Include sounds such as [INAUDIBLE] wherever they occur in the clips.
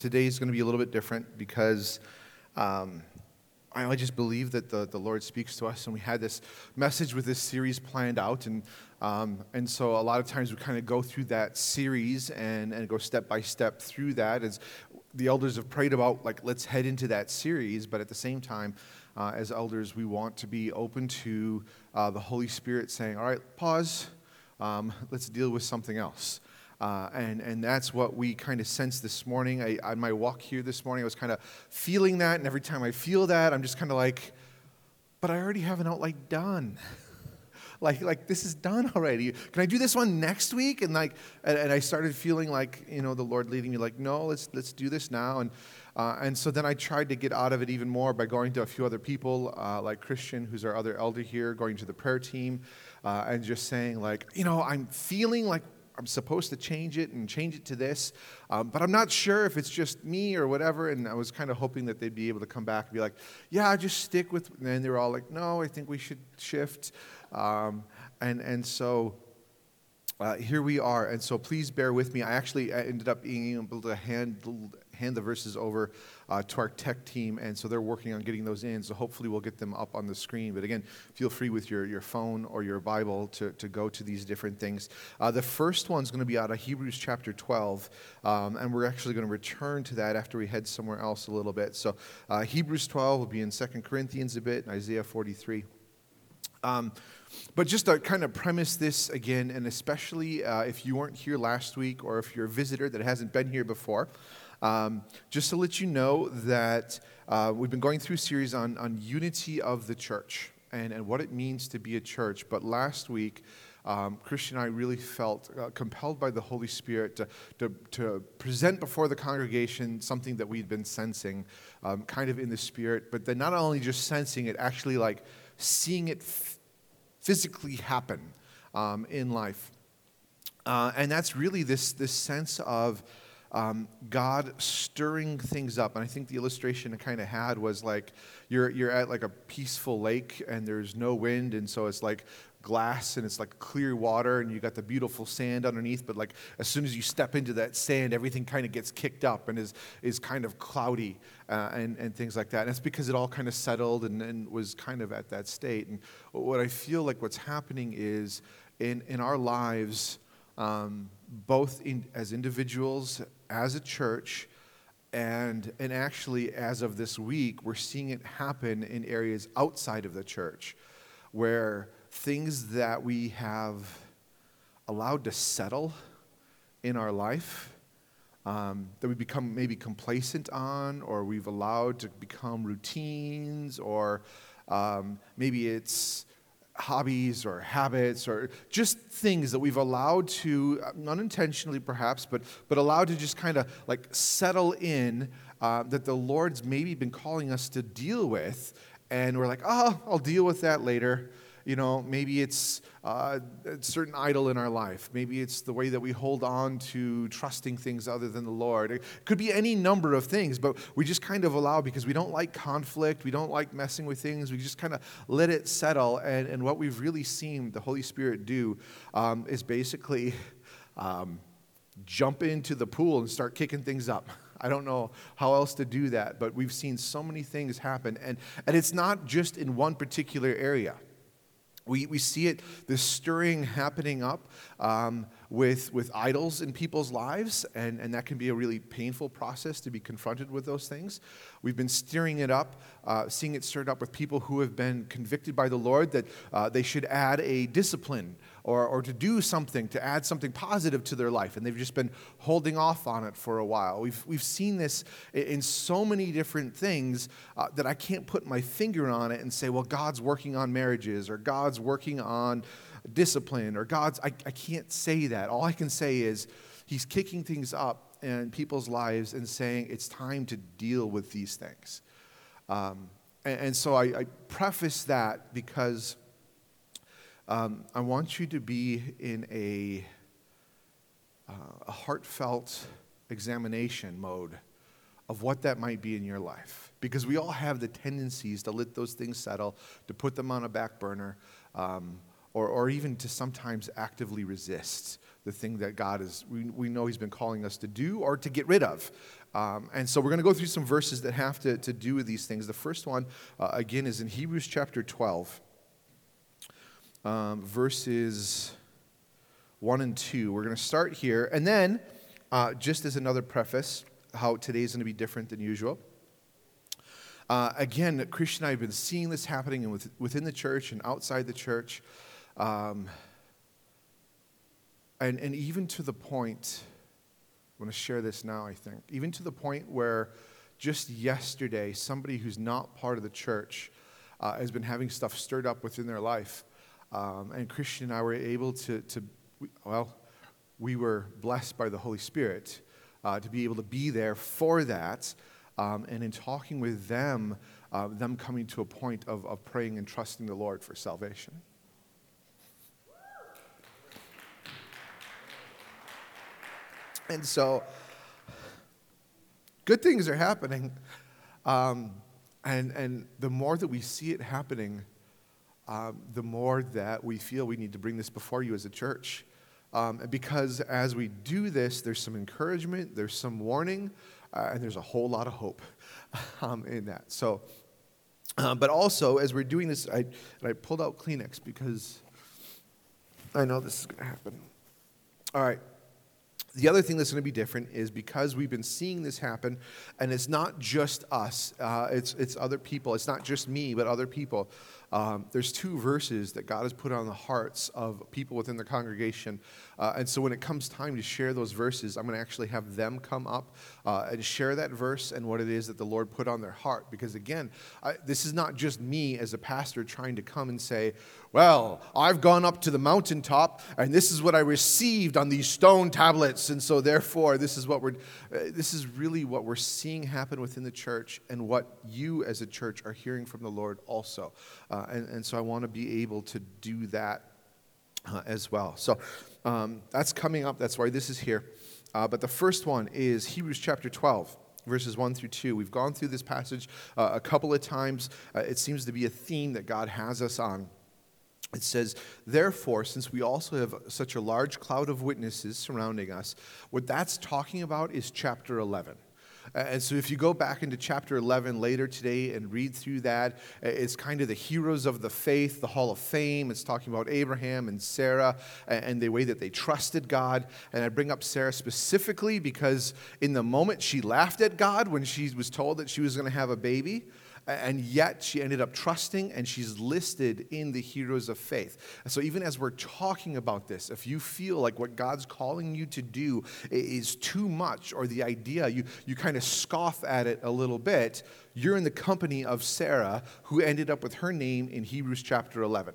Today is going to be a little bit different because um, I just believe that the, the Lord speaks to us, and we had this message with this series planned out, and um, and so a lot of times we kind of go through that series and, and go step by step through that as the elders have prayed about, like let's head into that series, but at the same time, uh, as elders, we want to be open to uh, the Holy Spirit saying, all right, pause, um, let's deal with something else. Uh, and, and that's what we kind of sensed this morning. I, on my walk here this morning, I was kind of feeling that. And every time I feel that, I'm just kind of like, but I already have an outline done. [LAUGHS] like, like this is done already. Can I do this one next week? And like, and, and, I started feeling like, you know, the Lord leading me like, no, let's, let's do this now. And, uh, and so then I tried to get out of it even more by going to a few other people, uh, like Christian, who's our other elder here, going to the prayer team, uh, and just saying like, you know, I'm feeling like I'm supposed to change it and change it to this, um, but I'm not sure if it's just me or whatever. And I was kind of hoping that they'd be able to come back and be like, yeah, just stick with. And then they were all like, no, I think we should shift. Um, and and so uh, here we are. And so please bear with me. I actually ended up being able to handle hand the verses over uh, to our tech team, and so they're working on getting those in. So hopefully we'll get them up on the screen. But again, feel free with your, your phone or your Bible to, to go to these different things. Uh, the first one's going to be out of Hebrews chapter 12, um, and we're actually going to return to that after we head somewhere else a little bit. So uh, Hebrews 12 will be in 2 Corinthians a bit, and Isaiah 43. Um, but just to kind of premise this again, and especially uh, if you weren't here last week or if you're a visitor that hasn't been here before, um, just to let you know that uh, we've been going through a series on, on unity of the church and, and what it means to be a church. But last week, um, Christian and I really felt uh, compelled by the Holy Spirit to, to, to, present before the congregation something that we'd been sensing, um, kind of in the Spirit, but then not only just sensing it, actually like seeing it f- physically happen um, in life. Uh, and that's really this, this sense of um, God stirring things up. And I think the illustration I kind of had was like you're, you're at like a peaceful lake and there's no wind, and so it's like glass and it's like clear water and you got the beautiful sand underneath but like as soon as you step into that sand everything kind of gets kicked up and is, is kind of cloudy uh, and, and things like that and it's because it all kind of settled and, and was kind of at that state and what i feel like what's happening is in, in our lives um, both in, as individuals as a church, and, and actually, as of this week, we're seeing it happen in areas outside of the church where things that we have allowed to settle in our life, um, that we become maybe complacent on, or we've allowed to become routines, or um, maybe it's hobbies or habits or just things that we've allowed to, uh, unintentionally perhaps, but, but allowed to just kind of like settle in uh, that the Lord's maybe been calling us to deal with. And we're like, oh, I'll deal with that later. You know, maybe it's uh, a certain idol in our life. Maybe it's the way that we hold on to trusting things other than the Lord. It could be any number of things, but we just kind of allow because we don't like conflict. We don't like messing with things. We just kind of let it settle. And, and what we've really seen the Holy Spirit do um, is basically um, jump into the pool and start kicking things up. [LAUGHS] I don't know how else to do that, but we've seen so many things happen. And, and it's not just in one particular area. We, we see it, this stirring happening up um, with, with idols in people's lives, and, and that can be a really painful process to be confronted with those things. We've been stirring it up, uh, seeing it stirred up with people who have been convicted by the Lord that uh, they should add a discipline or, or to do something, to add something positive to their life, and they've just been holding off on it for a while. We've, we've seen this in so many different things uh, that I can't put my finger on it and say, well, God's working on marriages, or God's working on discipline, or God's, I, I can't say that. All I can say is He's kicking things up in people's lives and saying it's time to deal with these things. Um, and, and, so I, I preface that because um, I want you to be in a, uh, a heartfelt examination mode of what that might be in your life. Because we all have the tendencies to let those things settle, to put them on a back burner, um, or, or even to sometimes actively resist the thing that God is, we, we know He's been calling us to do or to get rid of. Um, and so we're going to go through some verses that have to, to do with these things. The first one, uh, again, is in Hebrews chapter 12, um, verses 1 and 2. We're going to start here. And then, uh, just as another preface, how today is going to be different than usual. Uh, again, Christian and I have been seeing this happening within the church and outside the church. Um, and, and even to the point, I want to share this now, I think, even to the point where just yesterday, somebody who's not part of the church uh, has been having stuff stirred up within their life. Um, and Christian and I were able to, to well, we were blessed by the Holy Spirit uh, to be able to be there for that. Um, and in talking with them, uh, them coming to a point of, of praying and trusting the Lord for salvation. And so, good things are happening. Um, and, and the more that we see it happening, um, the more that we feel we need to bring this before you as a church. Um, because as we do this, there's some encouragement, there's some warning, uh, and there's a whole lot of hope [LAUGHS] um, in that. So, uh, but also, as we're doing this, I, I pulled out Kleenex because I know this is going to happen. All right. The other thing that's going to be different is because we've been seeing this happen, and it's not just us, uh, it's, it's other people. It's not just me, but other people. Um, there's two verses that God has put on the hearts of people within the congregation. Uh, and so when it comes time to share those verses, I'm going to actually have them come up uh, and share that verse and what it is that the Lord put on their heart. Because again, I, this is not just me as a pastor trying to come and say, well, I've gone up to the mountaintop and this is what I received on these stone tablets. And so therefore, this is what we're, uh, this is really what we're seeing happen within the church and what you as a church are hearing from the Lord also. Uh, uh, and, and so I want to be able to do that uh, as well. So um, that's coming up. That's why this is here. Uh, but the first one is Hebrews chapter 12 verses 1 through 2. We've gone through this passage uh, a couple of times. Uh, it seems to be a theme that God has us on. It says, Therefore, since we also have such a large cloud of witnesses surrounding us, what that's talking about is chapter 11. And so, if you go back into chapter 11 later today and read through that, it's kind of the heroes of the faith, the Hall of Fame. It's talking about Abraham and Sarah and the way that they trusted God. And I bring up Sarah specifically because in the moment she laughed at God when she was told that she was going to have a baby and yet she ended up trusting and she's listed in the heroes of faith. And so, even as we're talking about this, if you feel like what God's calling you to do is too much, or the idea, you, you kind of scoff at it a little bit, you're in the company of Sarah, who ended up with her name in Hebrews chapter 11.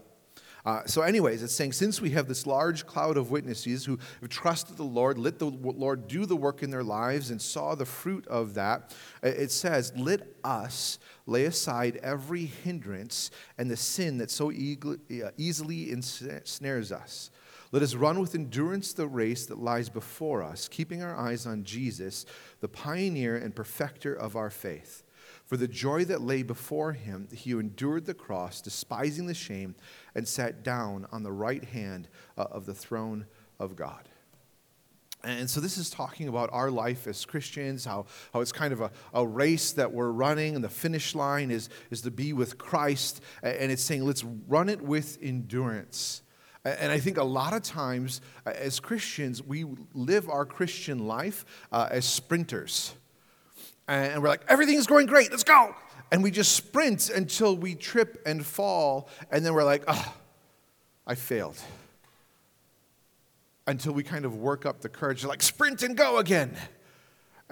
Uh, so, anyways, it's saying since we have this large cloud of witnesses who have trusted the Lord, let the Lord do the work in their lives, and saw the fruit of that, it says, Let us lay aside every hindrance and the sin that so easily ensnares us. Let us run with endurance the race that lies before us, keeping our eyes on Jesus, the pioneer and perfecter of our faith. For the joy that lay before him, he endured the cross, despising the shame, and sat down on the right hand uh, of the throne of God. And so this is talking about our life as Christians, how, how it's kind of a, a race that we're running, and the finish line is, is to be with Christ. And it's saying, let's run it with endurance. And I think a lot of times as Christians, we live our Christian life uh, as sprinters. And we're like, everything's going great, let's go. And we just sprint until we trip and fall. And then we're like, oh, I failed until we kind of work up the courage to like sprint and go again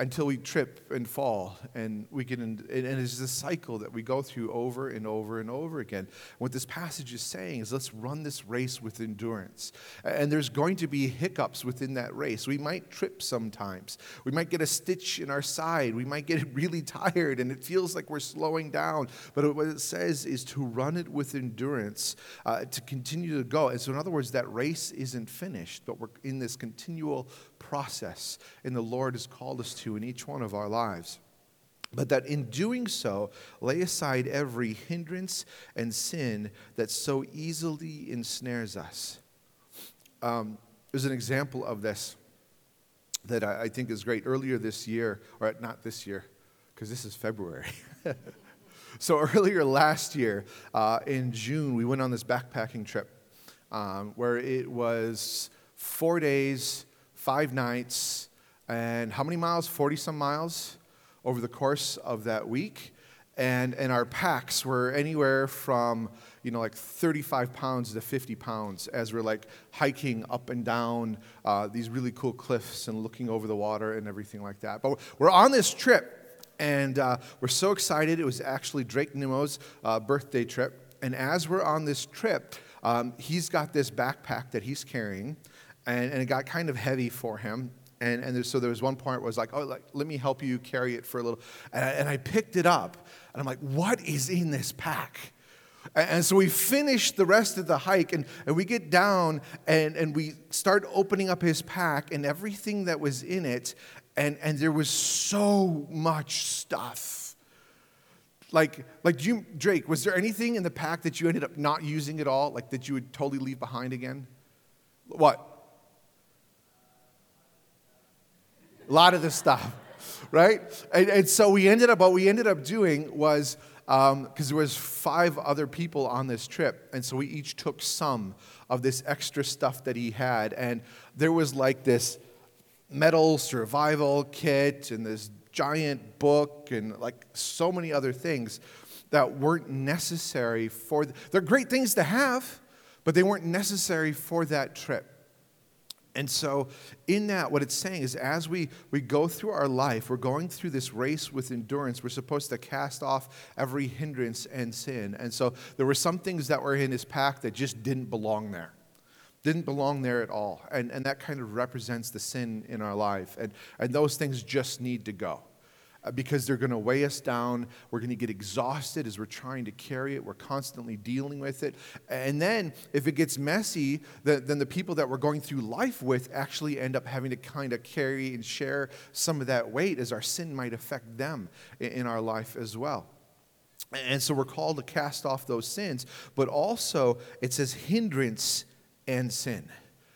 until we trip and fall and we get in, and it's this cycle that we go through over and over and over again. What this passage is saying is let's run this race with endurance. And there's going to be hiccups within that race. We might trip sometimes. We might get a stitch in our side. We might get [LAUGHS] really tired and it feels like we're slowing down. But what it says is to run it with endurance uh, to continue to go. And so in other words that race isn't finished but we're in this continual process and the Lord has called us to in each one of our lives. but that in doing so, lay aside every hindrance and sin that so easily ensnares us. Um, there's an example of this that I, I think is great. Earlier this year, or not this year, because this is February. [LAUGHS] so earlier last year, uh, in June, we went on this backpacking trip um, where it was four days, five nights, and how many miles? 40 some miles over the course of that week. And, and our packs were anywhere from, you know, like 35 pounds to 50 pounds as we're like hiking up and down uh, these really cool cliffs and looking over the water and everything like that. But we're on this trip and uh, we're so excited. It was actually Drake Nemo's uh, birthday trip. And as we're on this trip, um, he's got this backpack that he's carrying, and, and it got kind of heavy for him. And, and so there was one point where I was like, oh, like, let me help you carry it for a little. And I, and I picked it up, and I'm like, what is in this pack? And, and so we finish the rest of the hike, and, and we get down, and, and we start opening up his pack and everything that was in it. And, and there was so much stuff. Like, like you, Drake, was there anything in the pack that you ended up not using at all, like that you would totally leave behind again? What? A lot of this stuff, [LAUGHS] right? And, and so we ended up, what we ended up doing was, because um, there was five other people on this trip, and so we each took some of this extra stuff that he had, and there was like this metal survival kit and this giant book and like so many other things that weren't necessary for. The, they're great things to have, but they weren't necessary for that trip. And so, in that, what it's saying is as we, we go through our life, we're going through this race with endurance, we're supposed to cast off every hindrance and sin. And so, there were some things that were in his pack that just didn't belong there. Didn't belong there at all. And, and that kind of represents the sin in our life. And, and those things just need to go. Uh, because they're going to weigh us down. We're going to get exhausted as we're trying to carry it. We're constantly dealing with it. And then, if it gets messy, then the people that we're going through life with actually end up having to kind of carry and share some of that weight as our sin might affect them in our life as well. And so we're called to cast off those sins, but also it says hindrance and sin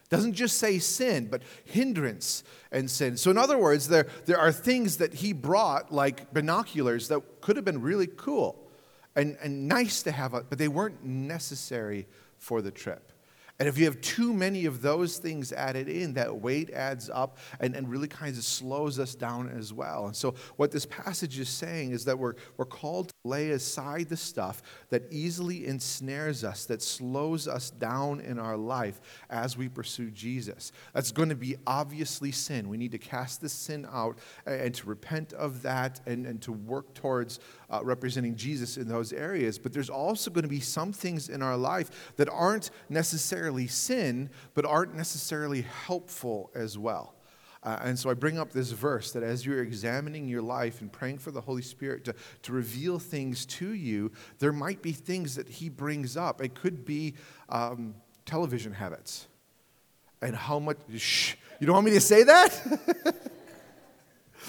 doesn't just say sin, but hindrance and sin. So, in other words, there, there are things that he brought, like binoculars, that could have been really cool and, and nice to have, but they weren't necessary for the trip. And if you have too many of those things added in, that weight adds up and, and really kind of slows us down as well. And so, what this passage is saying is that we're, we're called to lay aside the stuff that easily ensnares us, that slows us down in our life as we pursue Jesus. That's going to be obviously sin. We need to cast this sin out and to repent of that and, and to work towards uh, representing Jesus in those areas. But there's also going to be some things in our life that aren't necessarily sin, but aren't necessarily helpful as well. Uh, and so I bring up this verse that as you're examining your life and praying for the Holy Spirit to, to reveal things to you, there might be things that He brings up. It could be um, television habits. And how much, shh, you don't want me to say that?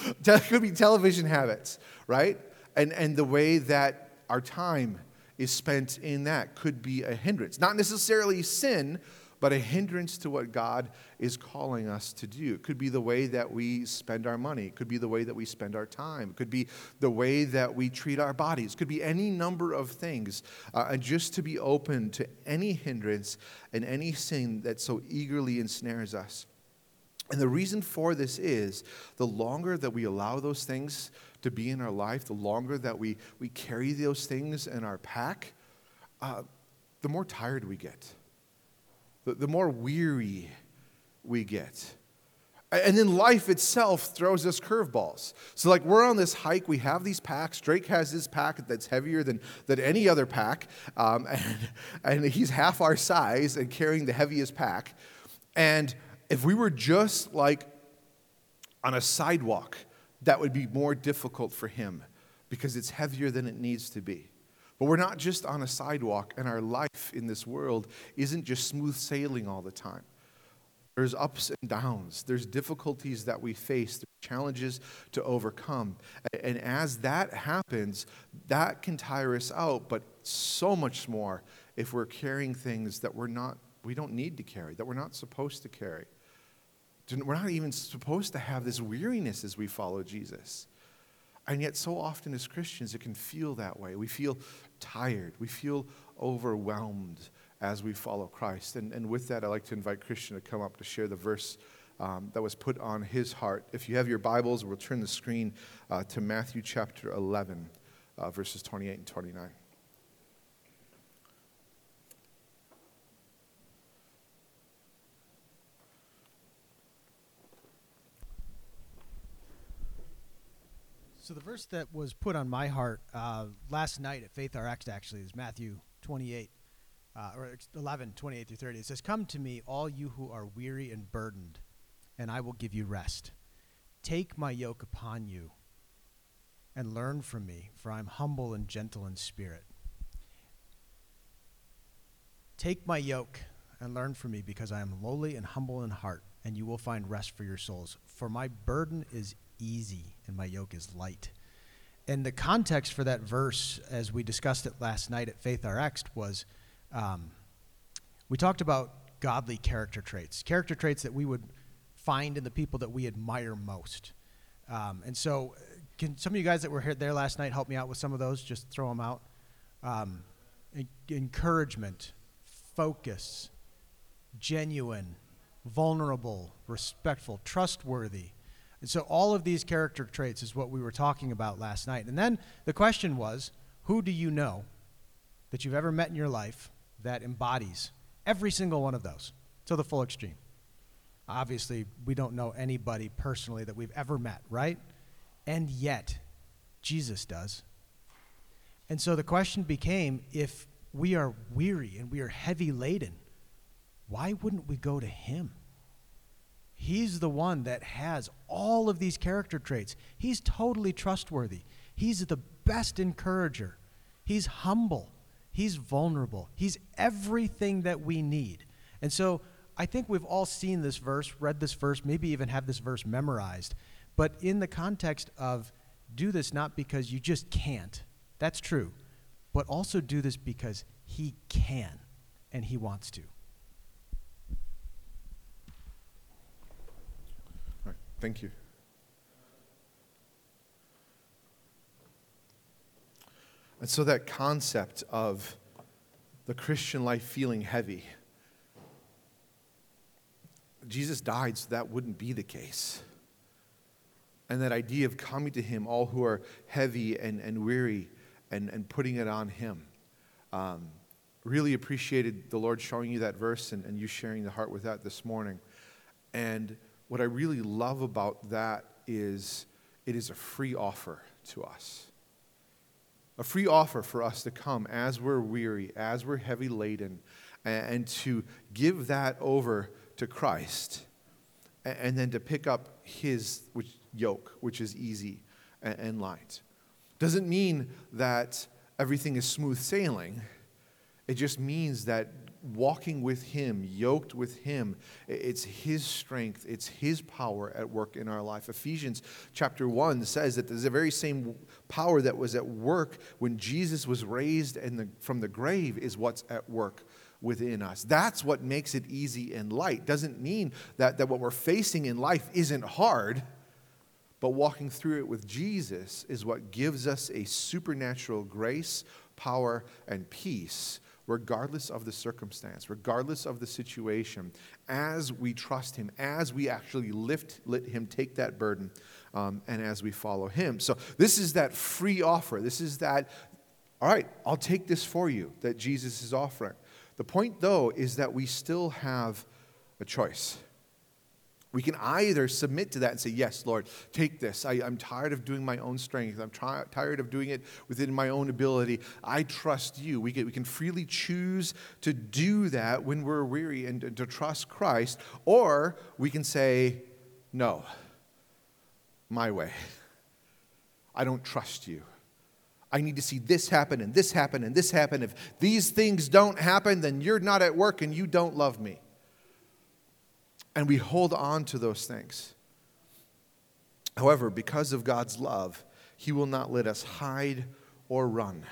[LAUGHS] it could be television habits, right? And, and the way that our time is spent in that could be a hindrance. Not necessarily sin, but a hindrance to what God is calling us to do. It could be the way that we spend our money. It could be the way that we spend our time. It could be the way that we treat our bodies. It could be any number of things. Uh, and just to be open to any hindrance and any sin that so eagerly ensnares us. And the reason for this is the longer that we allow those things to be in our life, the longer that we, we carry those things in our pack, uh, the more tired we get, the, the more weary we get. And then life itself throws us curveballs. So, like, we're on this hike, we have these packs. Drake has his pack that's heavier than, than any other pack, um, [LAUGHS] and, and he's half our size and carrying the heaviest pack. And if we were just like on a sidewalk, that would be more difficult for him because it's heavier than it needs to be. But we're not just on a sidewalk, and our life in this world isn't just smooth sailing all the time. There's ups and downs. There's difficulties that we face, there's challenges to overcome. And as that happens, that can tire us out, but so much more if we're carrying things that we're not, we don't need to carry, that we're not supposed to carry. We're not even supposed to have this weariness as we follow Jesus. And yet, so often as Christians, it can feel that way. We feel tired. We feel overwhelmed as we follow Christ. And, and with that, I'd like to invite Christian to come up to share the verse um, that was put on his heart. If you have your Bibles, we'll turn the screen uh, to Matthew chapter 11, uh, verses 28 and 29. So the verse that was put on my heart uh, last night at Faith RX actually is Matthew 28, uh, or 11, 28 through 30. It says, Come to me, all you who are weary and burdened, and I will give you rest. Take my yoke upon you and learn from me, for I am humble and gentle in spirit. Take my yoke and learn from me, because I am lowly and humble in heart, and you will find rest for your souls. For my burden is easy and my yoke is light. And the context for that verse, as we discussed it last night at Faith RX, was um, we talked about godly character traits, character traits that we would find in the people that we admire most. Um, and so, can some of you guys that were here, there last night help me out with some of those? Just throw them out. Um, encouragement, focus, genuine, vulnerable, respectful, trustworthy, and so all of these character traits is what we were talking about last night. And then the question was who do you know that you've ever met in your life that embodies every single one of those to the full extreme? Obviously, we don't know anybody personally that we've ever met, right? And yet, Jesus does. And so the question became if we are weary and we are heavy laden, why wouldn't we go to Him? He's the one that has all of these character traits. He's totally trustworthy. He's the best encourager. He's humble. He's vulnerable. He's everything that we need. And so I think we've all seen this verse, read this verse, maybe even have this verse memorized. But in the context of do this not because you just can't, that's true, but also do this because He can and He wants to. Thank you. And so, that concept of the Christian life feeling heavy, Jesus died so that wouldn't be the case. And that idea of coming to Him, all who are heavy and, and weary, and, and putting it on Him. Um, really appreciated the Lord showing you that verse and, and you sharing the heart with that this morning. And what I really love about that is it is a free offer to us. A free offer for us to come as we're weary, as we're heavy laden, and to give that over to Christ, and then to pick up His yoke, which is easy and light. Doesn't mean that everything is smooth sailing. It just means that walking with Him, yoked with Him. It's His strength, it's His power at work in our life. Ephesians chapter 1 says that there's the very same power that was at work when Jesus was raised the, from the grave is what's at work within us. That's what makes it easy and light. Doesn't mean that, that what we're facing in life isn't hard. But walking through it with Jesus is what gives us a supernatural grace, power, and peace regardless of the circumstance, regardless of the situation, as we trust Him, as we actually lift, let Him take that burden, um, and as we follow Him. So, this is that free offer. This is that, all right, I'll take this for you that Jesus is offering. The point, though, is that we still have a choice. We can either submit to that and say, Yes, Lord, take this. I, am tired of doing my own strength. I'm try, tired of doing it within my own ability. I trust you. We can, we can freely choose to do that when we're weary and, and to trust Christ. Or we can say, No, my way. I don't trust you. I need to see this happen and this happen and this happen. If these things don't happen, then you're not at work and you don't love me. And we hold on to those things. However, because of God's love, He will not let us hide or run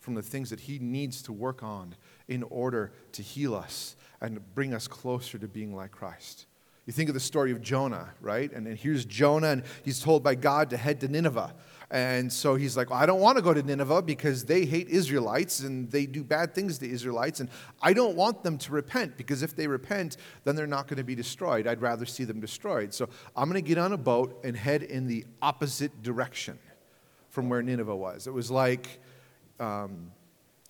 from the things that He needs to work on in order to heal us and bring us closer to being like Christ. You think of the story of Jonah, right? And here's Jonah, and he's told by God to head to Nineveh. And so he's like, well, I don't want to go to Nineveh because they hate Israelites and they do bad things to Israelites. And I don't want them to repent because if they repent, then they're not going to be destroyed. I'd rather see them destroyed. So I'm going to get on a boat and head in the opposite direction from where Nineveh was. It was like, um,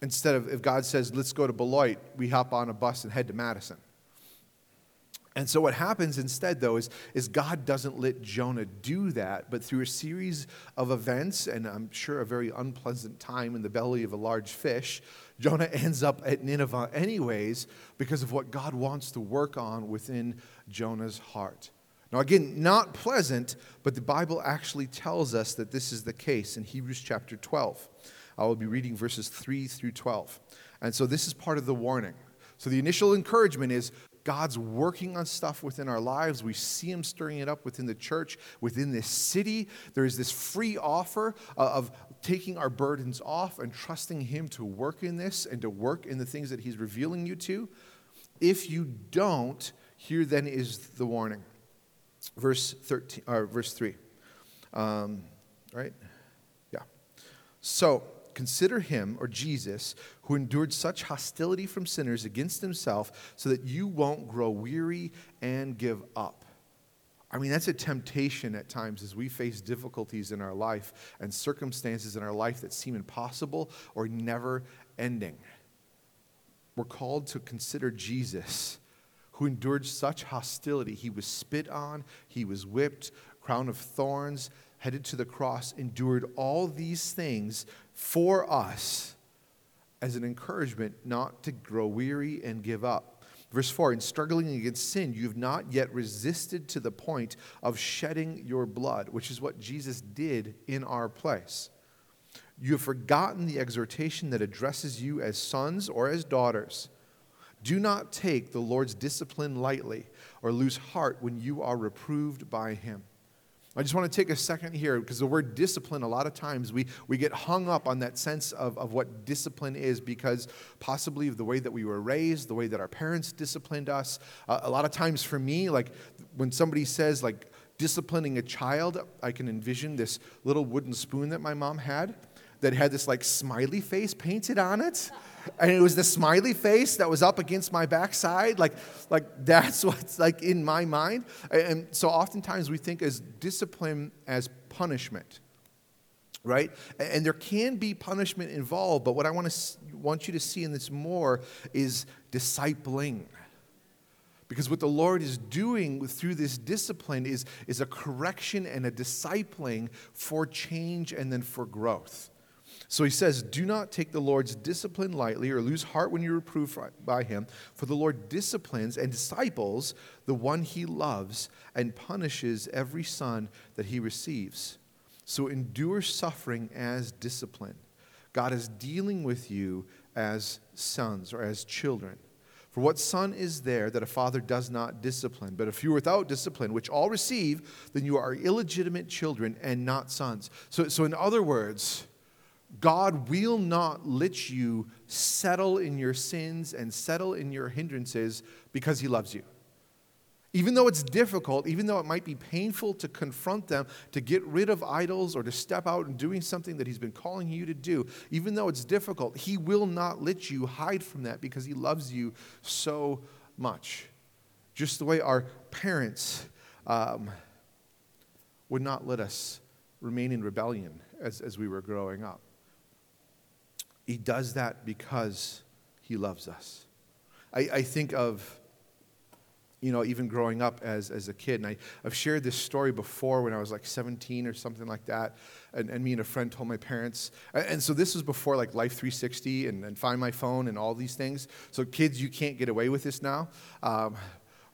instead of, if God says, let's go to Beloit, we hop on a bus and head to Madison. And so, what happens instead, though, is, is God doesn't let Jonah do that, but through a series of events, and I'm sure a very unpleasant time in the belly of a large fish, Jonah ends up at Nineveh, anyways, because of what God wants to work on within Jonah's heart. Now, again, not pleasant, but the Bible actually tells us that this is the case in Hebrews chapter 12. I will be reading verses 3 through 12. And so, this is part of the warning. So, the initial encouragement is God's working on stuff within our lives. We see Him stirring it up within the church, within this city. There is this free offer of taking our burdens off and trusting Him to work in this and to work in the things that He's revealing you to. If you don't, here then is the warning. Verse 13, or verse 3. Um, right? Yeah. So, Consider him, or Jesus, who endured such hostility from sinners against himself, so that you won't grow weary and give up. I mean, that's a temptation at times as we face difficulties in our life and circumstances in our life that seem impossible or never ending. We're called to consider Jesus, who endured such hostility. He was spit on, he was whipped, crown of thorns, headed to the cross, endured all these things for us as an encouragement not to grow weary and give up. Verse 4 In struggling against sin, you have not yet resisted to the point of shedding your blood, which is what Jesus did in our place. You have forgotten the exhortation that addresses you as sons or as daughters. Do not take the Lord's discipline lightly or lose heart when you are reproved by him. I just want to take a second here because the word discipline, a lot of times we, we get hung up on that sense of, of what discipline is because possibly of the way that we were raised, the way that our parents disciplined us. Uh, a lot of times for me, like when somebody says, like, disciplining a child, I can envision this little wooden spoon that my mom had that had this like smiley face painted on it and it was the smiley face that was up against my backside like like [LAUGHS] that's what's like in my mind. And so oftentimes we think as discipline as punishment right? And there can be punishment involved but what i want to want you to see in this more is discipling. Because what the Lord is doing through this discipline is, is a correction and a discipling for change and then for growth. So he says, Do not take the Lord's discipline lightly or lose heart when you're reproved by him, for the Lord disciplines and disciples the one he loves and punishes every son that he receives. So endure suffering as discipline. God is dealing with you as sons or as children. For what son is there that a father does not discipline? But if you are without discipline, which all receive, then you are illegitimate children and not sons. So, so in other words, God will not let you settle in your sins and settle in your hindrances because He loves you. Even though it's difficult, even though it might be painful to confront them, to get rid of idols or to step out and doing something that He's been calling you to do, even though it's difficult, He will not let you hide from that because He loves you so much. Just the way our parents um, would not let us remain in rebellion as, as we were growing up. He does that because he loves us. I, I think of, you know, even growing up as, as a kid, and I, I've shared this story before when I was like 17 or something like that, and, and me and a friend told my parents, and, and so this was before like Life 360 and, and Find My Phone and all these things. So kids, you can't get away with this now. Um,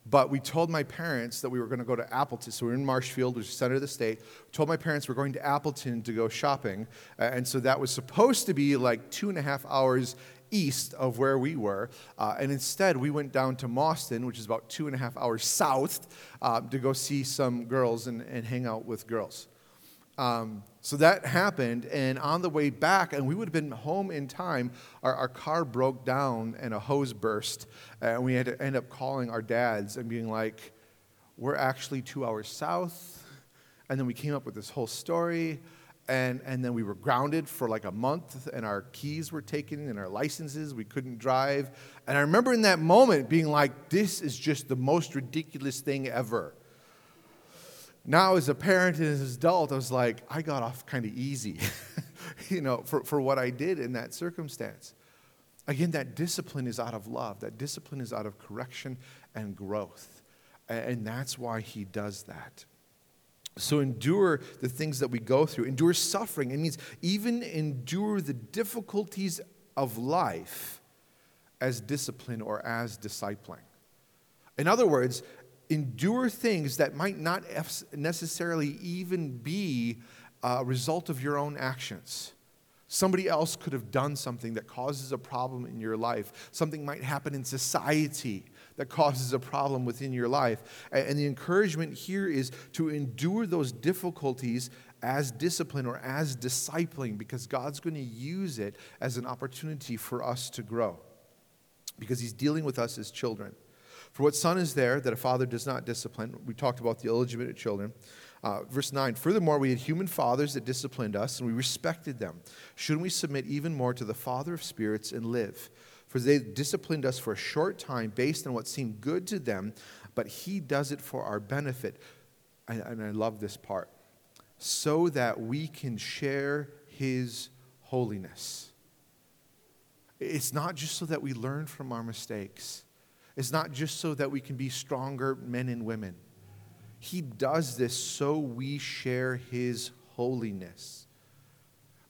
but we told my parents that we were going to go to Appleton. So we are in Marshfield, which is center of the state. We told my parents we're going to Appleton to go shopping. and so that was supposed to be like two and a half hours east of where we were. Uh, and instead, we went down to Mauston, which is about two and a half hours south, uh, to go see some girls and, and hang out with girls. Um, so that happened, and on the way back, and we would have been home in time, our, our car broke down and a hose burst, and we had to end up calling our dads and being like, We're actually two hours south. And then we came up with this whole story, and, and then we were grounded for like a month, and our keys were taken and our licenses, we couldn't drive. And I remember in that moment being like, This is just the most ridiculous thing ever now as a parent and as an adult, I was like, I got off kind of easy, [LAUGHS] you know, for, for what I did in that circumstance. Again, that discipline is out of love. That discipline is out of correction and growth. And that's why he does that. So endure the things that we go through. Endure suffering. It means even endure the difficulties of life as discipline or as discipling. In other words, endure things that might not necessarily even be a result of your own actions. Somebody else could have done something that causes a problem in your life. Something might happen in society that causes a problem within your life. And the encouragement here is to endure those difficulties as discipline or as discipling because God's going to use it as an opportunity for us to grow because He's dealing with us as children. For what son is there that a father does not discipline? We talked about the illegitimate children. Uh, verse 9, furthermore, we had human fathers that disciplined us, and we respected them. Shouldn't we submit even more to the Father of spirits and live? For they disciplined us for a short time based on what seemed good to them, but He does it for our benefit. And, and I love this part so that we can share His holiness. It's not just so that we learn from our mistakes is not just so that we can be stronger men and women. He does this so we share His holiness.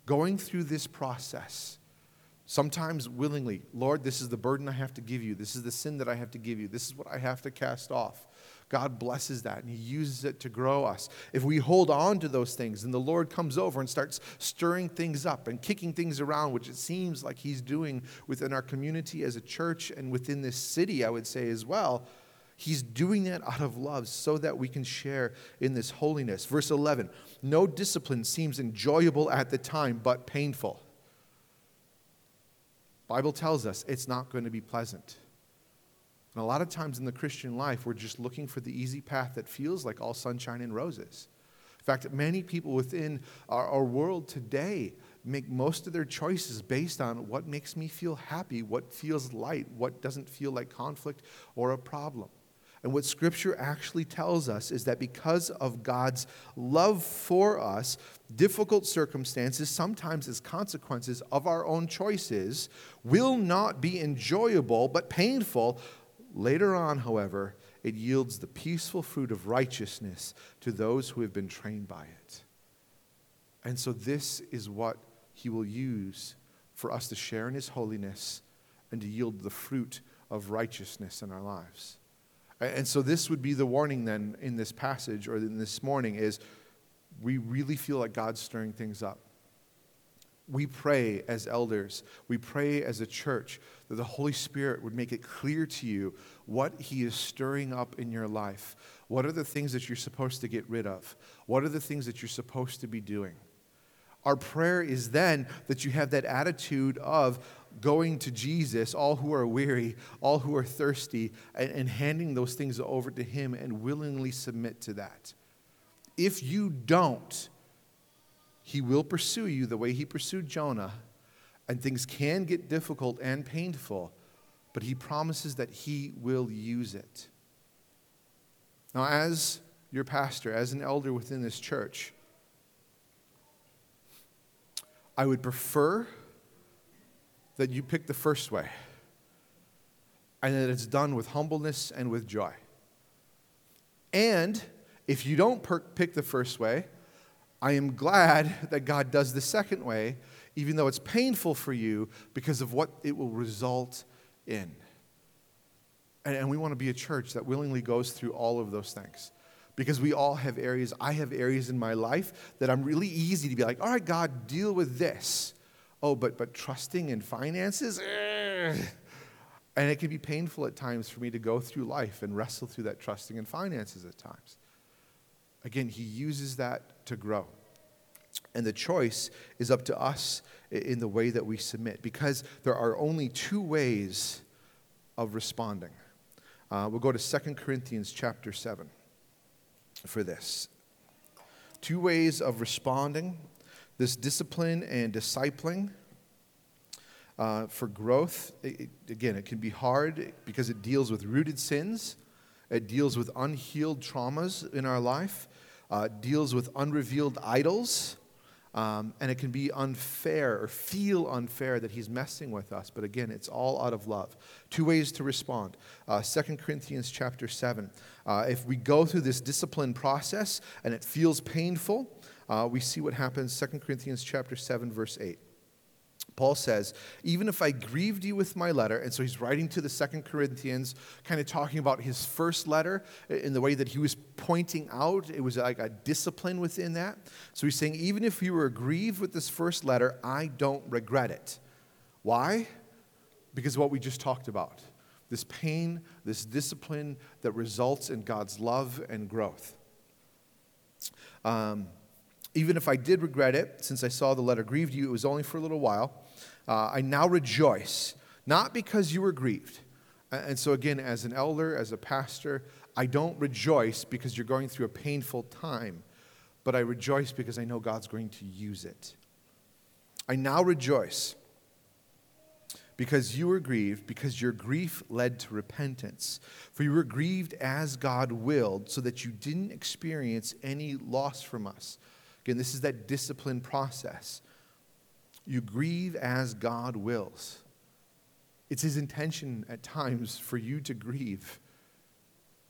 Going through this process, sometimes willingly, Lord, this is the burden I have to give you. This is the sin that I have to give you. This is what I have to cast off. God blesses that and He uses it to grow us. If we hold on to those things and the Lord comes over and starts stirring things up and kicking things around, which it seems like He's doing within our community as a church and within this city, I would say as well, He's doing that out of love so that we can share in this holiness. Verse 11 No discipline seems enjoyable at the time, but painful. Bible tells us it's not going to be pleasant. And a lot of times in the Christian life, we're just looking for the easy path that feels like all sunshine and roses. In fact, many people within our, our, world today make most of their choices based on what makes me feel happy, what feels light, what doesn't feel like conflict or a problem. And what Scripture actually tells us is that because of God's love for us, difficult circumstances, sometimes as consequences of our own choices, will not be enjoyable but painful Later on, however, it yields the peaceful fruit of righteousness to those who have been trained by it. And so, this is what he will use for us to share in his holiness and to yield the fruit of righteousness in our lives. And so, this would be the warning then in this passage or in this morning is we really feel like God's stirring things up we pray as elders, we pray as a church that the Holy Spirit would make it clear to you what He is stirring up in your life. What are the things that you're supposed to get rid of? What are the things that you're supposed to be doing? Our prayer is then that you have that attitude of going to Jesus, all who are weary, all who are thirsty, and, and handing those things over to Him and willingly submit to that. If you don't, he will pursue you the way he pursued Jonah, and things can get difficult and painful, but he promises that he will use it. Now, as your pastor, as an elder within this church, I would prefer that you pick the first way and that it's done with humbleness and with joy. And if you don't pick the first way, I am glad that God does the second way, even though it's painful for you because of what it will result in. And, and we want to be a church that willingly goes through all of those things because we all have areas. I have areas in my life that I'm really easy to be like, all right, God, deal with this. Oh, but, but trusting in finances, And it can be painful at times for me to go through life and wrestle through that trusting in finances at times. Again, he uses that to grow. And the choice is up to us in the way that we submit because there are only two ways of responding. Uh, we'll go to 2 Corinthians chapter 7 for this. Two ways of responding this discipline and discipling uh, for growth. It, again, it can be hard because it deals with rooted sins, it deals with unhealed traumas in our life, uh, deals with unrevealed idols. Um, and it can be unfair or feel unfair that he's messing with us. But again, it's all out of love. Two ways to respond. Uh, 2 Corinthians chapter 7. Uh, if we go through this discipline process and it feels painful, uh, we see what happens. 2 Corinthians chapter 7, verse 8. Paul says, even if I grieved you with my letter, and so he's writing to the Second Corinthians, kind of talking about his first letter in the way that he was pointing out, it was like a discipline within that. So he's saying, even if you were grieved with this first letter, I don't regret it. Why? Because of what we just talked about this pain, this discipline that results in God's love and growth. Um, even if I did regret it, since I saw the letter grieved you, it was only for a little while. Uh, I now rejoice, not because you were grieved. And so, again, as an elder, as a pastor, I don't rejoice because you're going through a painful time, but I rejoice because I know God's going to use it. I now rejoice because you were grieved, because your grief led to repentance. For you were grieved as God willed, so that you didn't experience any loss from us. Again, this is that discipline process. You grieve as God wills. It's His intention at times for you to grieve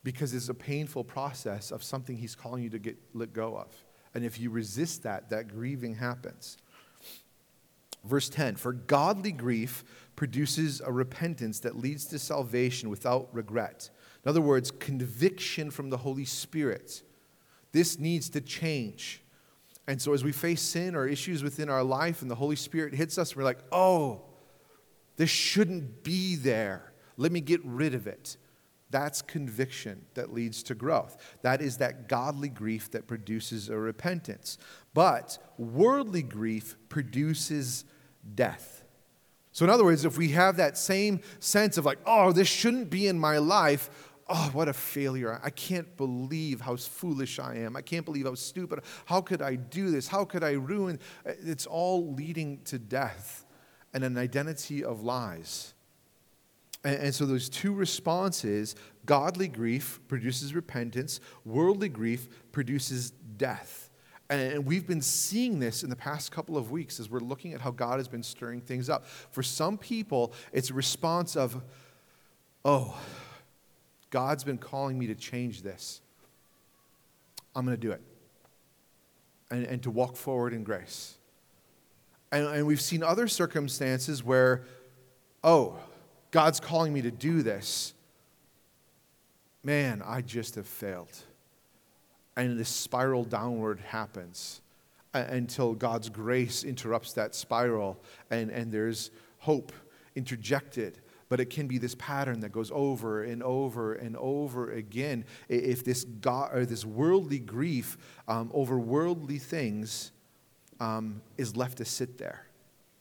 because it's a painful process of something He's calling you to get let go of. And if you resist that, that grieving happens. Verse 10 For godly grief produces a repentance that leads to salvation without regret. In other words, conviction from the Holy Spirit. This needs to change. And so, as we face sin or issues within our life and the Holy Spirit hits us, we're like, oh, this shouldn't be there. Let me get rid of it. That's conviction that leads to growth. That is that godly grief that produces a repentance. But worldly grief produces death. So, in other words, if we have that same sense of like, oh, this shouldn't be in my life, oh, what a failure. I can't believe how foolish I am. I can't believe how stupid. How could I do this? How could I ruin? Uh, it's all leading to death and an identity of lies. And, and so those two responses godly grief produces repentance, worldly grief produces death. And we've been seeing this in the past couple of weeks as we're looking at how God has been stirring things up. For some people, it's a response of, oh, God's been calling me to change this. I'm going to do it. And, and to walk forward in grace. And, and we've seen other circumstances where, oh, God's calling me to do this. Man, I just have failed. And this spiral downward happens uh, until God's grace interrupts that spiral and, and there's hope interjected but it can be this pattern that goes over and over and over again. If this, God, or this worldly grief um, over worldly things um, is left to sit there,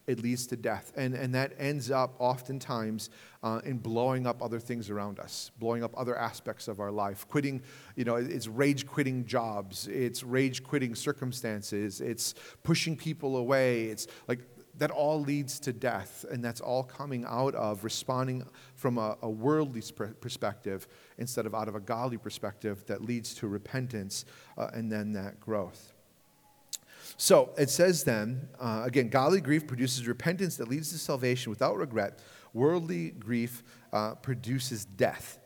it leads to death. And, and that ends up oftentimes uh, in blowing up other things around us, blowing up other aspects of our life. Quitting, you know, it's rage quitting jobs, it's rage quitting circumstances, it's pushing people away. It's like that all leads to death, and that's all coming out of responding from a, a, worldly perspective instead of out of a godly perspective that leads to repentance uh, and then that growth. So it says then, uh, again, godly grief produces repentance that leads to salvation without regret. Worldly grief uh, produces death.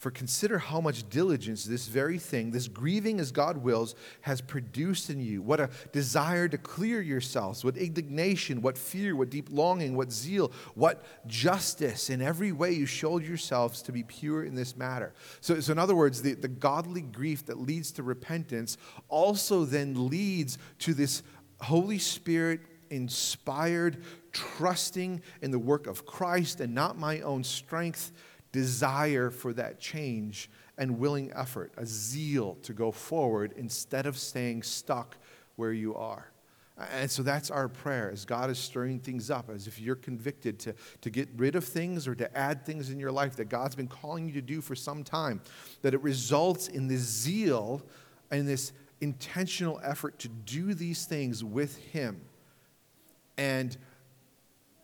For consider how much diligence this very thing, this grieving as God wills, has produced in you. What a desire to clear yourselves, what indignation, what fear, what deep longing, what zeal, what justice. In every way you showed yourselves to be pure in this matter. So, so in other words, the, the godly grief that leads to repentance also then leads to this Holy Spirit inspired trusting in the work of Christ and not my own strength, desire for that change, and willing effort, a zeal to go forward instead of staying stuck where you are. And so that's our prayer as God is stirring things up, as if you're convicted to, to get rid of things or to add things in your life that God's been calling you to do for some time, that it results in this zeal and this intentional effort to do these things with Him. And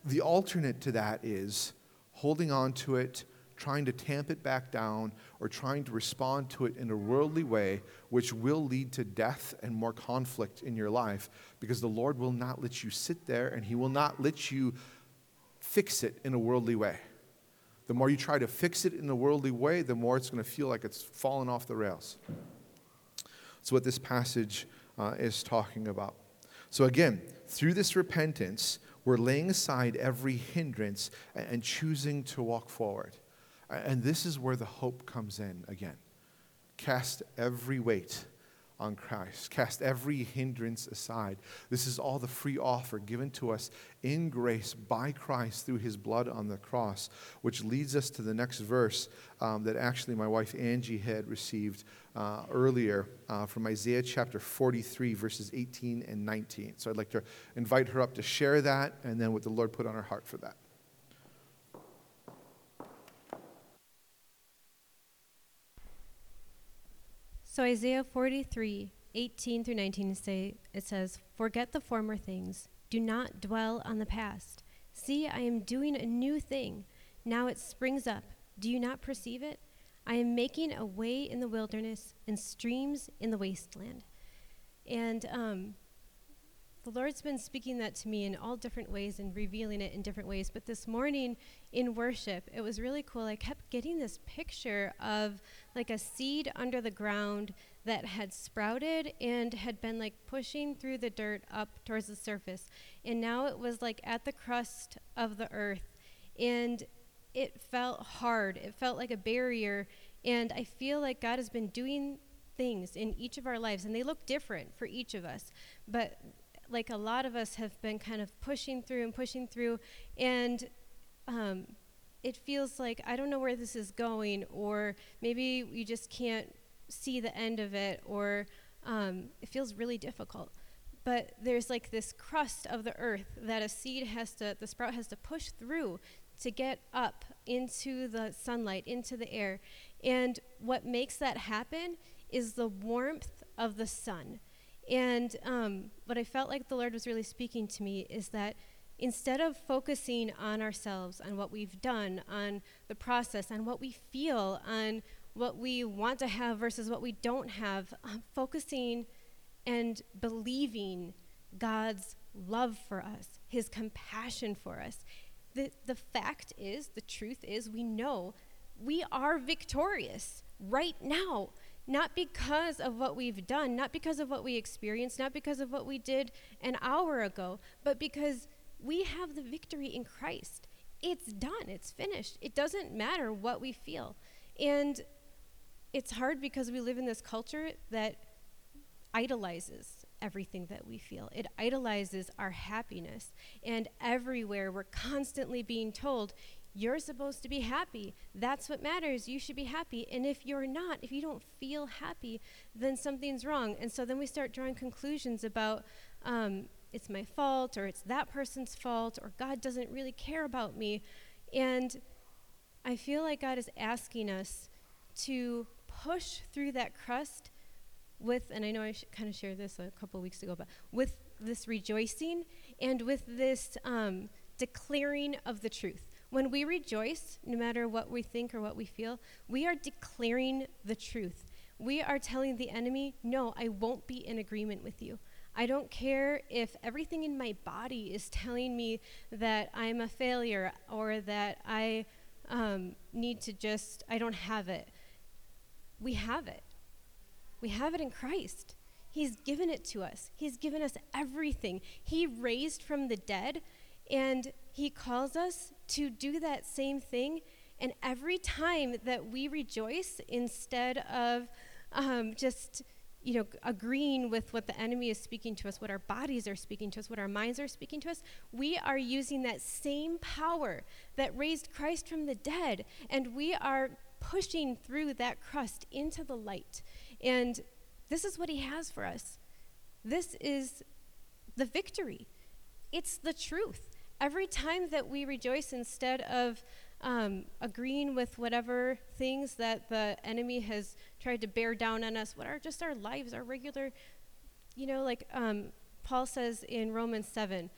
the alternate to that is holding on to it trying to tamp it back down or trying to respond to it in a worldly way, which will lead to death and more conflict in your life because the Lord will not let you sit there and He will not let you fix it in a worldly way. The more you try to fix it in a worldly way, the more it's going to feel like it's fallen off the rails. That's what this passage uh, is talking about. So, again, through this repentance, we're laying aside every hindrance and choosing to walk forward. And this is where the hope comes in again. Cast every weight on Christ, cast every hindrance aside. This is all the free offer given to us in grace by Christ through his blood on the cross, which leads us to the next verse um, that actually my wife Angie had received uh, earlier uh, from Isaiah chapter 43, verses 18 and 19. So I'd like to invite her up to share that and then what the Lord put on her heart for that. So Isaiah 43, 18 through 19 say it says, Forget the former things, do not dwell on the past. See, I am doing a new thing. Now it springs up. Do you not perceive it? I am making a way in the wilderness and streams in the wasteland. And um, the Lord's been speaking that to me in all different ways and revealing it in different ways. But this morning in worship, it was really cool. I kept getting this picture of like a seed under the ground that had sprouted and had been like pushing through the dirt up towards the surface. And now it was like at the crust of the earth. And it felt hard, it felt like a barrier. And I feel like God has been doing things in each of our lives, and they look different for each of us. But like a lot of us have been kind of pushing through and pushing through, and um, it feels like I don't know where this is going, or maybe you just can't see the end of it, or um, it feels really difficult. But there's like this crust of the earth that a seed has to, the sprout has to push through to get up into the sunlight, into the air. And what makes that happen is the warmth of the sun. And um, what I felt like the Lord was really speaking to me is that instead of focusing on ourselves, on what we've done, on the process, on what we feel, on what we want to have versus what we don't have, um, focusing and believing God's love for us, His compassion for us. The, the fact is, the truth is, we know we are victorious right now not because of what we've done, not because of what we experienced, not because of what we did an hour ago, but because we have the victory in Christ. It's done, it's finished. It doesn't matter what we feel. And it's hard because we live in this culture that idolizes everything that we feel. It idolizes our happiness. And everywhere we're constantly being told, you're supposed to be happy. That's what matters. You should be happy. And if you're not, if you don't feel happy, then something's wrong. And so then we start drawing conclusions about um, it's my fault, or it's that person's fault, or God doesn't really care about me. And I feel like God is asking us to push through that crust with, and I know I kind of shared this a couple weeks ago, but with this rejoicing and with this um, declaring of the truth. When we rejoice, no matter what we think or what we feel, we are declaring the truth. We are telling the enemy, no, I won't be in agreement with you. I don't care if everything in my body is telling me that I'm a failure or that I um, need to just, I don't have it. We have it. We have it in Christ. He's given it to us. He's given us everything. He raised from the dead, and He calls us to do that same thing. And every time that we rejoice instead of um, just, you know, agreeing with what the enemy is speaking to us, what our bodies are speaking to us, what our minds are speaking to us, we are using that same power that raised Christ from the dead, and we are pushing through that crust into the light. And this is what he has for us. This is the victory. It's the truth. Every time that we rejoice instead of um, agreeing with whatever things that the enemy has tried to bear down on us, what are just our lives, our regular, you know, like um, Paul says in Romans 7,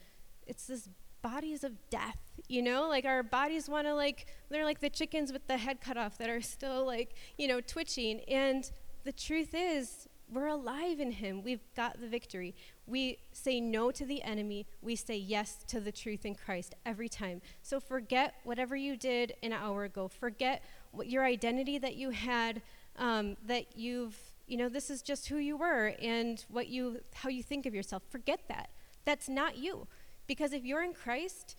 it's this bodies of death, you know, like our bodies want to, like, they're like the chickens with the head cut off that are still, like, you know, twitching. And the truth is, we're alive in Him. We've got the victory. We say no to the enemy. We say yes to the truth in Christ every time. So forget whatever you did an hour ago. Forget what your identity that you had, um, that you've, you know, this is just who you were and what you, how you think of yourself. Forget that. That's not you. Because if you're in Christ,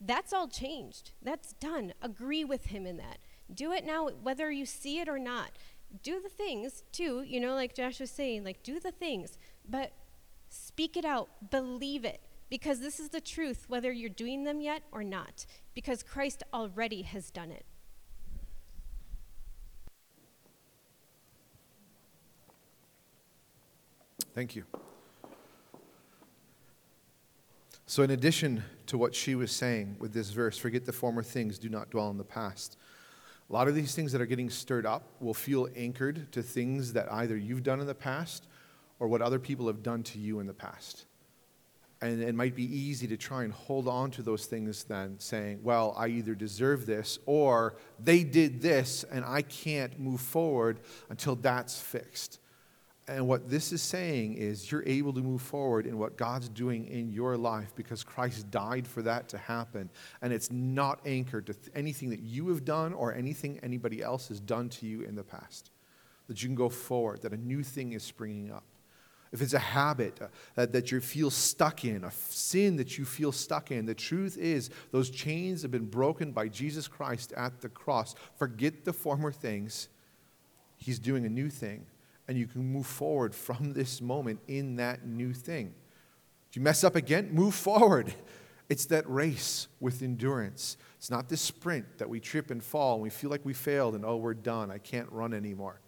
that's all changed. That's done. Agree with Him in that. Do it now, whether you see it or not do the things too, you know, like Josh was saying, like do the things, but speak it out, believe it, because this is the truth, whether you're doing them yet or not, because Christ already has done it. Thank you. So, in addition to what she was saying with this verse, forget the former things, do not dwell on the past. A lot of these things that are getting stirred up will feel anchored to things that either you've done in the past or what other people have done to you in the past. And it might be easy to try and hold on to those things then, saying, well, I either deserve this or they did this and I can't move forward until that's fixed. And what this is saying is you're able to move forward in what God's doing in your life because Christ died for that to happen. And it's not anchored to anything that you have done or anything anybody else has done to you in the past. That you can go forward, that a new thing is springing up. If it's a habit uh, that, that you feel stuck in, a sin that you feel stuck in, the truth is those chains have been broken by Jesus Christ at the cross. Forget the former things. He's doing a new thing and you can move forward from this moment in that new thing. If you mess up again, move forward. [LAUGHS] It's that race with endurance. It's not this sprint that we trip and fall and we feel like we failed and oh, we're done. I can't run anymore.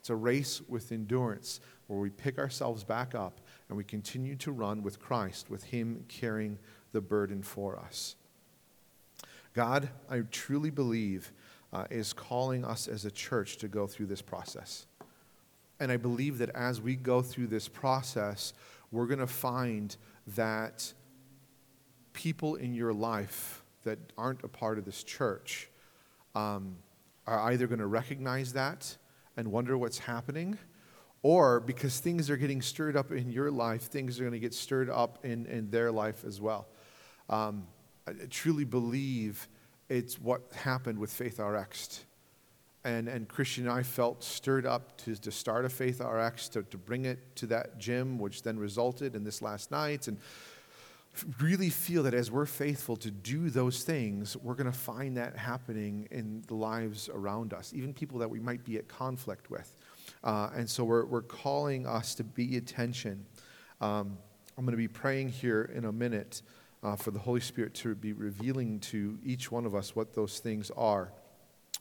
It's a race with endurance where we pick ourselves back up and we continue to run with Christ, with Him carrying the burden for us. God, I truly believe, uh, is calling us as a church to go through this process. And I believe that as we go through this process, we're going to find that people in your life that aren't a part of this church um, are either going to recognize that and wonder what's happening, or because things are getting stirred up in your life, things are going to get stirred up in, in their life as well. Um, I truly believe it's what happened with Faith RX and, and Christian and I felt stirred up to, to start a Faith RX, to, to bring it to that gym, which then resulted in this last night. And really feel that as we're faithful to do those things, we're going to find that happening in the lives around us, even people that we might be at conflict with. Uh, and so we're, we're calling us to be attention. Um, I'm going to be praying here in a minute uh, for the Holy Spirit to be revealing to each one of us what those things are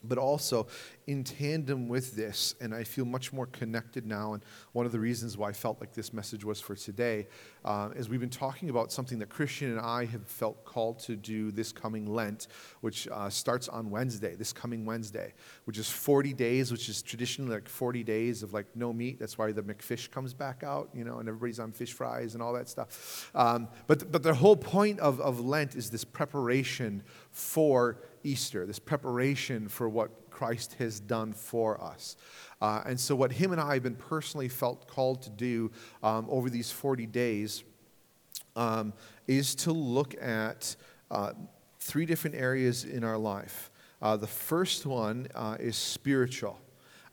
but also in tandem with this, and I feel much more connected now. And one of the reasons why I felt like this message was for today uh, is we've been talking about something that Christian and I have felt called to do this coming Lent, which uh, starts on Wednesday, this coming Wednesday, which is 40 days, which is traditionally like 40 days of like no meat. That's why the McFish comes back out, you know, and everybody's on fish fries and all that stuff. Um, but, but the whole point of, of Lent is this preparation for Easter, this preparation for what Christ has done for us. Uh, and so, what him and I have been personally felt called to do um, over these 40 days um, is to look at uh, three different areas in our life. Uh, the first one uh, is spiritual.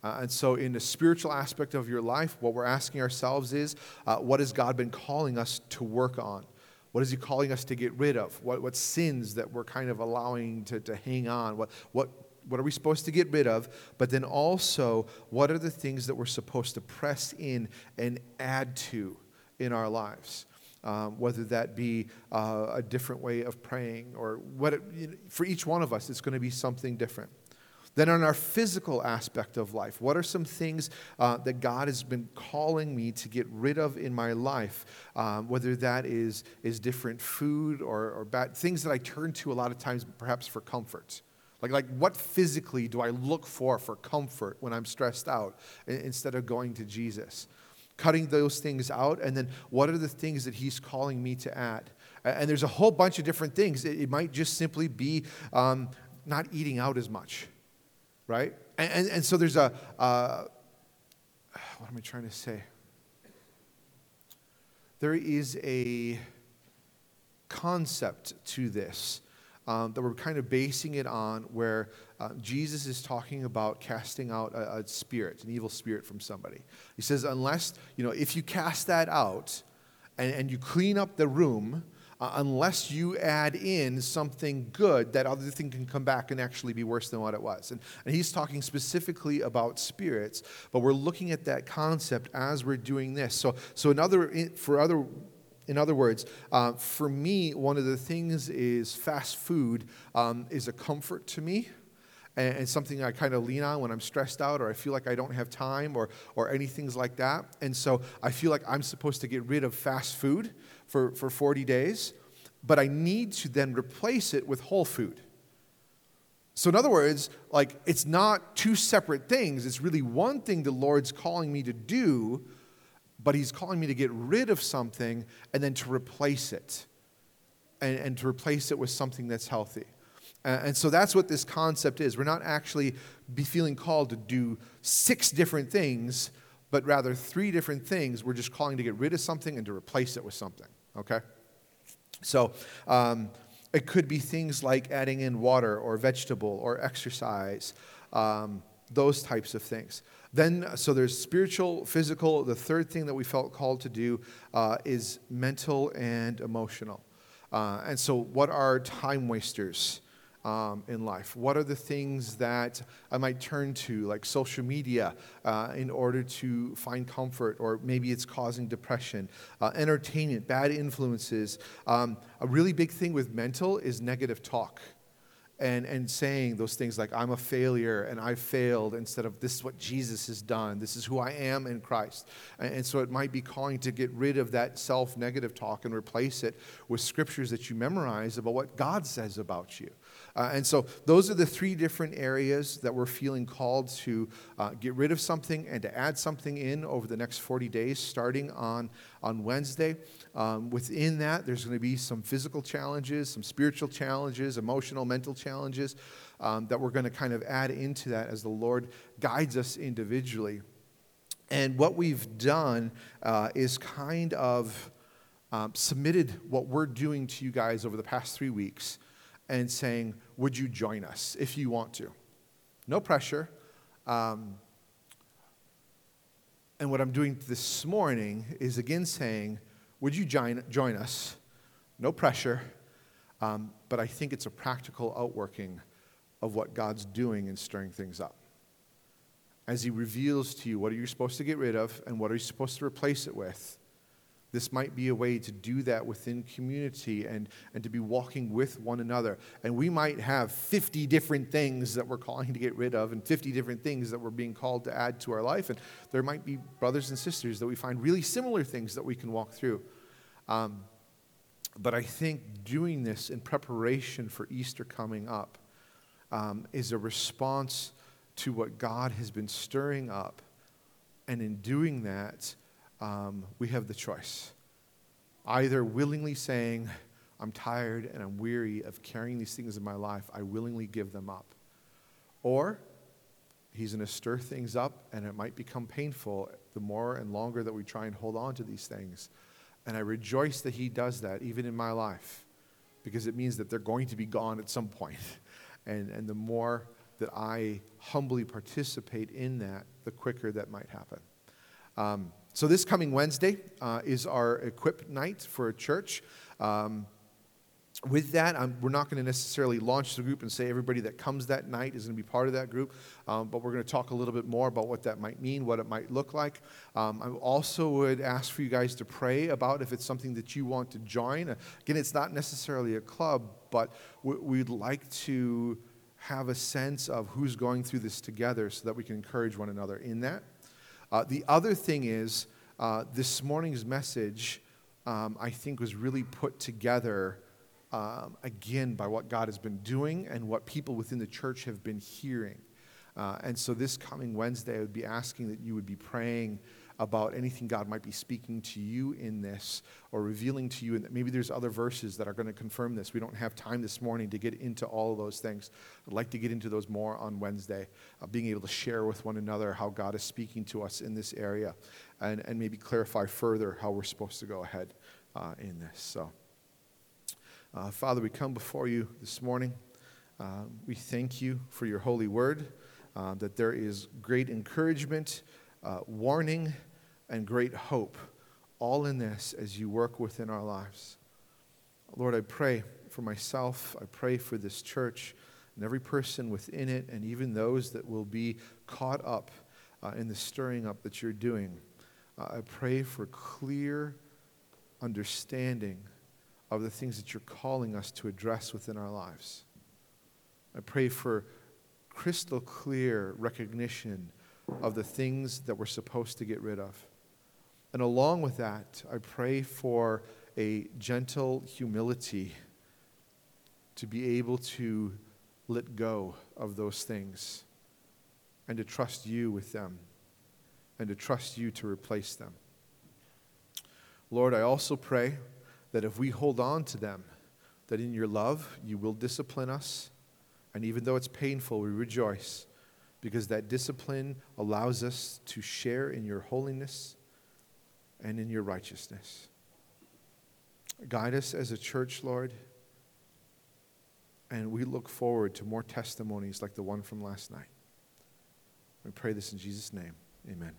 Uh, and so, in the spiritual aspect of your life, what we're asking ourselves is uh, what has God been calling us to work on? What is he calling us to get rid of? What, what sins that we're kind of allowing to, to hang on? What, what what are we supposed to get rid of? But then also, what are the things that we're supposed to press in and add to in our lives? Um, whether that be uh, a different way of praying or what, it, for each one of us, it's going to be something different. Then, on our physical aspect of life, what are some things uh, that God has been calling me to get rid of in my life? Um, whether that is, is different food or, or bad things that I turn to a lot of times, perhaps for comfort. Like, like, what physically do I look for for comfort when I'm stressed out instead of going to Jesus? Cutting those things out, and then what are the things that He's calling me to add? And there's a whole bunch of different things. It, might just simply be um, not eating out as much right? And, and, and so there's a, uh, what am I trying to say? There is a concept to this um, that we're kind of basing it on where uh, Jesus is talking about casting out a, a spirit, an evil spirit from somebody. He says, unless, you know, if you cast that out and, and you clean up the room, uh, unless you add in something good, that other thing can come back and actually be worse than what it was. And, and he's talking specifically about spirits, but we're looking at that concept as we're doing this. So, so another, for other in other words, uh, for me, one of the things is fast food um, is a comfort to me and, and something I kind of lean on when I'm stressed out or I feel like I don't have time or, or anything like that. And so I feel like I'm supposed to get rid of fast food for, for 40 days, but I need to then replace it with whole food. So, in other words, like it's not two separate things. It's really one thing the Lord's calling me to do, but He's calling me to get rid of something and then to replace it. And, and to replace it with something that's healthy. And so that's what this concept is. We're not actually be feeling called to do six different things, but rather three different things. We're just calling to get rid of something and to replace it with something, okay? So um, it could be things like adding in water or vegetable or exercise, um, those types of things. Then, so there's spiritual, physical. The third thing that we felt called to do uh, is mental and emotional. Uh, and so, what are time wasters? Um, in life? What are the things that I might turn to, like social media, uh, in order to find comfort, or maybe it's causing depression? Uh, entertainment, bad influences. Um, a really big thing with mental is negative talk and, and saying those things like, I'm a failure and I failed, instead of this is what Jesus has done, this is who I am in Christ. And, and so it might be calling to get rid of that self negative talk and replace it with scriptures that you memorize about what God says about you. Uh, and so those are the three different areas that we're feeling called to uh, get rid of something and to add something in over the next 40 days, starting on, on Wednesday. Um, within that, there's going to be some physical challenges, some spiritual challenges, emotional, mental challenges um, that we're going to kind of add into that as the Lord guides us individually. And what we've done uh, is kind of um, submitted what we're doing to you guys over the past three weeks and saying, Would you join us if you want to? No pressure. Um, and what I'm doing this morning is again saying, Would you join, join us? No pressure. Um, but I think it's a practical outworking of what God's doing in stirring things up. As He reveals to you what are you supposed to get rid of and what are you supposed to replace it with this might be a way to do that within community and, and to be walking with one another. And we might have 50 different things that we're calling to get rid of and 50 different things that we're being called to add to our life. And there might be brothers and sisters that we find really similar things that we can walk through. Um, but I think doing this in preparation for Easter coming up um, is a response to what God has been stirring up. And in doing that, um, we have the choice. Either willingly saying, I'm tired and I'm weary of carrying these things in my life, I willingly give them up. Or he's going to stir things up and it might become painful the more and longer that we try and hold on to these things. And I rejoice that he does that even in my life because it means that they're going to be gone at some point. [LAUGHS] And, and the more that I humbly participate in that, the quicker that might happen. Um, so, this coming Wednesday uh, is our equip night for a church. Um, with that, I'm, we're not going to necessarily launch the group and say everybody that comes that night is going to be part of that group, um, but we're going to talk a little bit more about what that might mean, what it might look like. Um, I also would ask for you guys to pray about if it's something that you want to join. Again, it's not necessarily a club, but we, we'd like to have a sense of who's going through this together so that we can encourage one another in that. Uh, the other thing is, uh, this morning's message, um, I think, was really put together um, again by what God has been doing and what people within the church have been hearing. Uh, and so this coming Wednesday, I would be asking that you would be praying about anything God might be speaking to you in this or revealing to you. And maybe there's other verses that are going to confirm this. We don't have time this morning to get into all of those things. I'd like to get into those more on Wednesday, uh, being able to share with one another how God is speaking to us in this area and, and maybe clarify further how we're supposed to go ahead uh, in this. So. Uh, Father, we come before you this morning. Uh, we thank you for your holy word, uh, that there is great encouragement, uh, warning, and great hope, all in this as you work within our lives. Lord, I pray for myself, I pray for this church and every person within it, and even those that will be caught up uh, in the stirring up that you're doing. Uh, I pray for clear understanding of the things that you're calling us to address within our lives. I pray for crystal clear recognition of the things that we're supposed to get rid of. And along with that, I pray for a gentle humility to be able to let go of those things and to trust you with them and to trust you to replace them. Lord, I also pray that if we hold on to them, that in your love you will discipline us. And even though it's painful, we rejoice because that discipline allows us to share in your holiness and in your righteousness. Guide us as a church, Lord. And we look forward to more testimonies like the one from last night. We pray this in Jesus' name. Amen.